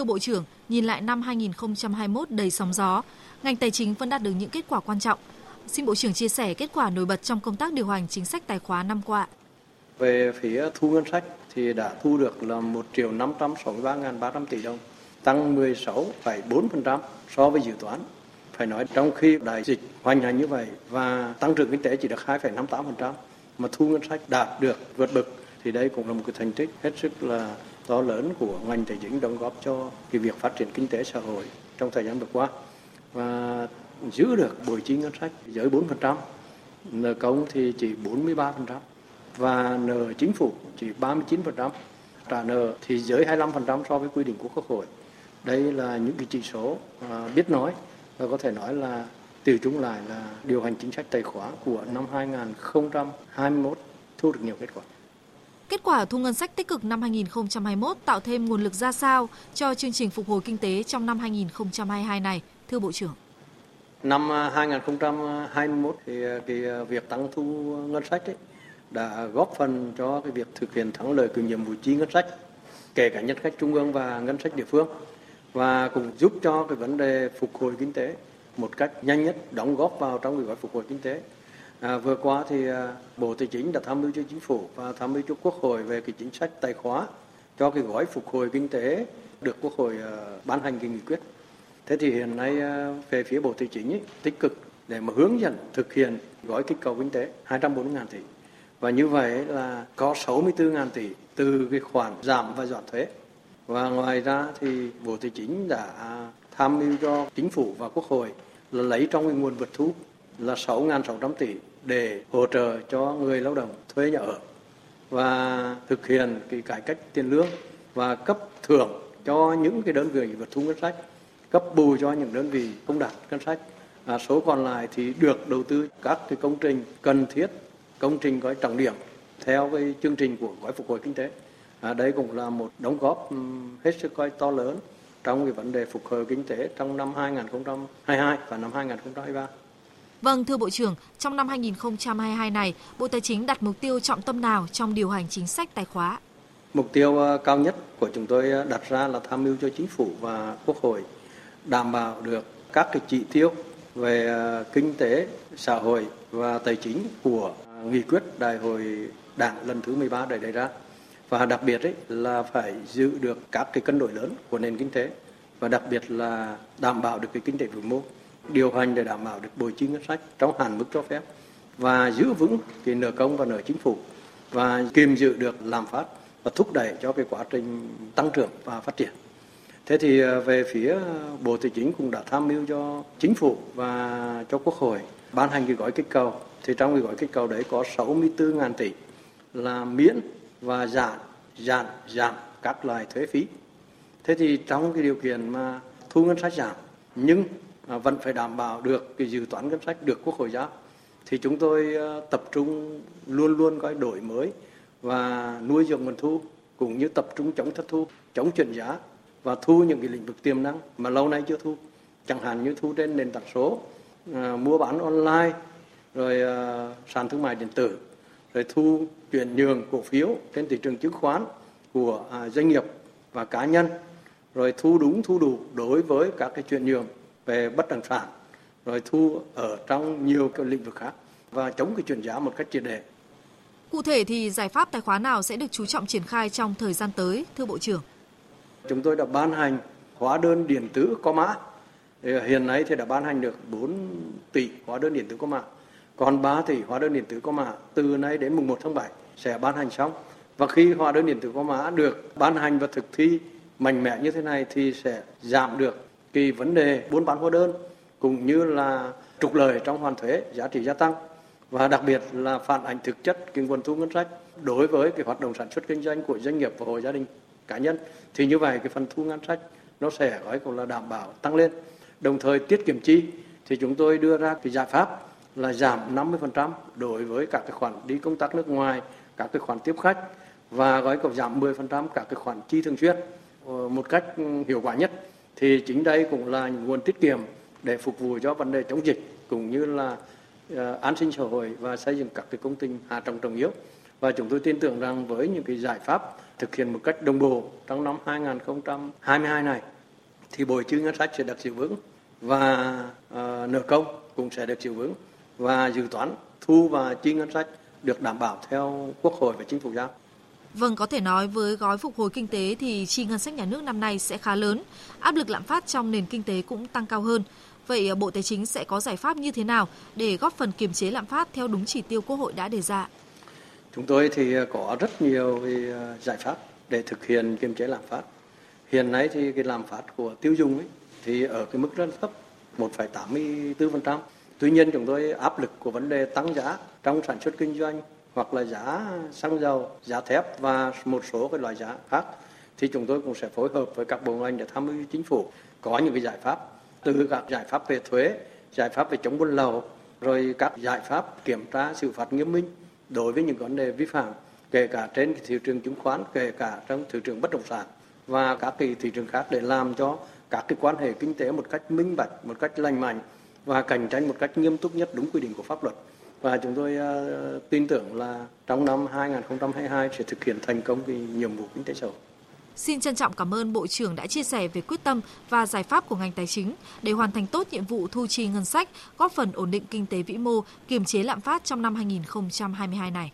Thưa Bộ trưởng, nhìn lại năm 2021 đầy sóng gió, ngành tài chính vẫn đạt được những kết quả quan trọng. Xin Bộ trưởng chia sẻ kết quả nổi bật trong công tác điều hành chính sách tài khoá năm qua. Về phía thu ngân sách thì đã thu được là 1 triệu 563.300 tỷ đồng, tăng 16,4% so với dự toán. Phải nói trong khi đại dịch hoành hành như vậy và tăng trưởng kinh tế chỉ được 2,58% mà thu ngân sách đạt được vượt bậc thì đây cũng là một cái thành tích hết sức là to lớn của ngành tài chính đóng góp cho cái việc phát triển kinh tế xã hội trong thời gian vừa qua và giữ được bội chi ngân sách dưới 4%, nợ công thì chỉ 43% và nợ chính phủ chỉ 39%, trả nợ thì dưới 25% so với quy định của Quốc hội. Đây là những cái chỉ số à, biết nói và có thể nói là từ chung lại là điều hành chính sách tài khoá của năm 2021 thu được nhiều kết quả. Kết quả thu ngân sách tích cực năm 2021 tạo thêm nguồn lực ra sao cho chương trình phục hồi kinh tế trong năm 2022 này, thưa Bộ trưởng? Năm à, 2021 thì à, cái à, việc tăng thu ngân sách ấy đã góp phần cho cái việc thực hiện thắng lợi cái nhiệm vụ chi ngân sách, kể cả ngân sách trung ương và ngân sách địa phương và cũng giúp cho cái vấn đề phục hồi kinh tế một cách nhanh nhất đóng góp vào trong cái gói phục hồi kinh tế À, vừa qua thì à, Bộ Tài chính đã tham mưu cho Chính phủ và tham mưu cho Quốc hội về cái chính sách tài khóa cho cái gói phục hồi kinh tế được Quốc hội à, ban hành cái nghị quyết. Thế thì hiện nay à, về phía Bộ Tài chính ấy, tích cực để mà hướng dẫn thực hiện gói kích cầu kinh tế 240.000 tỷ. Và như vậy là có 64.000 tỷ từ cái khoản giảm và giảm thuế. Và ngoài ra thì Bộ Tài chính đã tham mưu cho Chính phủ và Quốc hội là lấy trong cái nguồn vật thu là 6.600 tỷ để hỗ trợ cho người lao động thuê nhà ở và thực hiện cái cải cách tiền lương và cấp thưởng cho những cái đơn vị vượt thu ngân sách cấp bù cho những đơn vị không đạt ngân sách à, số còn lại thì được đầu tư các cái công trình cần thiết công trình gói trọng điểm theo cái chương trình của gói phục hồi kinh tế à, đây cũng là một đóng góp hết sức coi to lớn trong cái vấn đề phục hồi kinh tế trong năm 2022 và năm 2023. Vâng, thưa Bộ trưởng, trong năm 2022 này, Bộ Tài chính đặt mục tiêu trọng tâm nào trong điều hành chính sách tài khóa? Mục tiêu ờ, cao nhất của chúng tôi ờ, đặt ra là tham mưu cho chính phủ và quốc hội đảm bảo được các cái chỉ tiêu về ờ, kinh tế, xã hội và tài chính của nghị quyết đại hội đảng lần thứ 13 đã đề ra. Và đặc biệt ấy là phải giữ được các cái cân đối lớn của nền kinh tế và đặc biệt là đảm bảo được cái kinh tế vĩ mô điều hành để đảm bảo được bồi chi ngân sách trong hạn mức cho phép và giữ vững cái nợ công và nợ chính phủ và kiềm giữ được lạm phát và thúc đẩy cho cái quá trình tăng trưởng và phát triển. Thế thì à, về phía Bộ Tài chính cũng đã tham mưu cho chính phủ và cho Quốc hội ban hành cái gói kích cầu. Thì trong cái gói kích cầu đấy có 64.000 tỷ là miễn và giảm, giảm, giảm các loại thuế phí. Thế thì trong cái điều kiện mà thu ngân sách giảm nhưng À, vẫn phải đảm bảo được cái dự toán ngân sách được quốc hội giao. Thì chúng tôi à, tập trung luôn luôn coi đổi mới và nuôi dưỡng nguồn thu cũng như tập trung chống thất thu chống chuyển giá và thu những cái lĩnh vực tiềm năng mà lâu nay chưa thu. Chẳng hạn như thu trên nền tảng số à, mua bán online rồi à, sàn thương mại điện tử rồi thu chuyển nhượng cổ phiếu trên thị trường chứng khoán của à, doanh nghiệp và cá nhân rồi thu đúng thu đủ đối với các cái chuyển nhượng về bất động sản rồi thu ở trong nhiều cái lĩnh vực khác và chống cái chuyển giá một cách triệt để. Cụ thể thì giải pháp tài khoá nào sẽ được chú trọng triển khai trong thời gian tới, thưa Bộ trưởng? Chúng tôi đã ban hành hóa đơn điện tử có mã. Hiện nay thì đã ban hành được 4 tỷ hóa đơn điện tử có mã. Còn 3 tỷ hóa đơn điện tử có mã từ nay đến mùng 1 tháng 7 sẽ ban hành xong. Và khi hóa đơn điện tử có mã được ban hành và thực thi mạnh mẽ như thế này thì sẽ giảm được cái vấn đề buôn bán hóa đơn cũng như là trục lợi trong hoàn thuế, giá trị gia tăng. Và đặc biệt là phản ảnh thực chất cái nguồn thu ngân sách đối với cái hoạt động sản xuất kinh doanh của doanh nghiệp và hộ gia đình cá nhân, thì như vậy cái phần thu ngân sách nó sẽ gói cũng là đảm bảo tăng lên. Đồng thời tiết kiệm chi thì chúng tôi đưa ra cái giải pháp là giảm 50% đối với các cái khoản đi công tác nước ngoài, các cái khoản tiếp khách và gói cộng giảm 10% các cái khoản chi thường xuyên ờ, một cách ừ, hiệu quả nhất thì chính đây cũng là những nguồn tiết kiệm để phục vụ cho vấn đề chống dịch cũng như là uh, an sinh xã hội và xây dựng các cái công trình hạ tầng trọng yếu và chúng tôi tin tưởng rằng với những cái giải pháp thực hiện một cách đồng bộ trong năm 2022 này thì bồi chi ngân sách sẽ được giữ vững và uh, nợ công cũng sẽ được giữ vững và dự toán thu và chi ngân sách được đảm bảo theo Quốc hội và Chính phủ giao. Vâng, có thể nói với gói phục hồi kinh tế thì chi ngân sách nhà nước năm nay sẽ khá lớn, áp lực lạm phát trong nền kinh tế cũng tăng cao hơn. Vậy ờ, Bộ Tài chính sẽ có giải pháp như thế nào để góp phần kiềm chế lạm phát theo đúng chỉ tiêu Quốc hội đã đề ra? Chúng tôi thì ờ, có rất nhiều ờ, giải pháp để thực hiện kiềm chế lạm phát. Hiện nay thì cái lạm phát của tiêu dùng ấy thì ở cái mức rất thấp, 1,84%. Tuy nhiên chúng tôi áp lực của vấn đề tăng giá trong sản xuất kinh doanh hoặc là giá xăng dầu, giá thép và một số cái loại giá khác thì chúng tôi cũng sẽ phối hợp với các bộ ngành để tham mưu chính phủ có những cái giải pháp từ các giải pháp về thuế, giải pháp về chống buôn lậu, rồi các giải pháp kiểm tra xử phạt nghiêm minh đối với những vấn đề vi phạm kể cả trên thị trường chứng khoán, kể cả trong thị trường bất động sản và các cái thị trường khác để làm cho các cái quan hệ kinh tế một cách minh bạch, một cách lành mạnh và cạnh tranh một cách nghiêm túc nhất đúng quy định của pháp luật. Và chúng tôi uh, tin tưởng là trong năm 2022 sẽ thực hiện thành công cái nhiệm vụ kinh tế xã hội. Xin trân trọng cảm ơn Bộ trưởng đã chia sẻ về quyết tâm và giải pháp của ngành tài chính để hoàn thành tốt nhiệm vụ thu chi ngân sách, góp phần ổn định kinh tế vĩ mô, kiềm chế lạm phát trong năm 2022 này.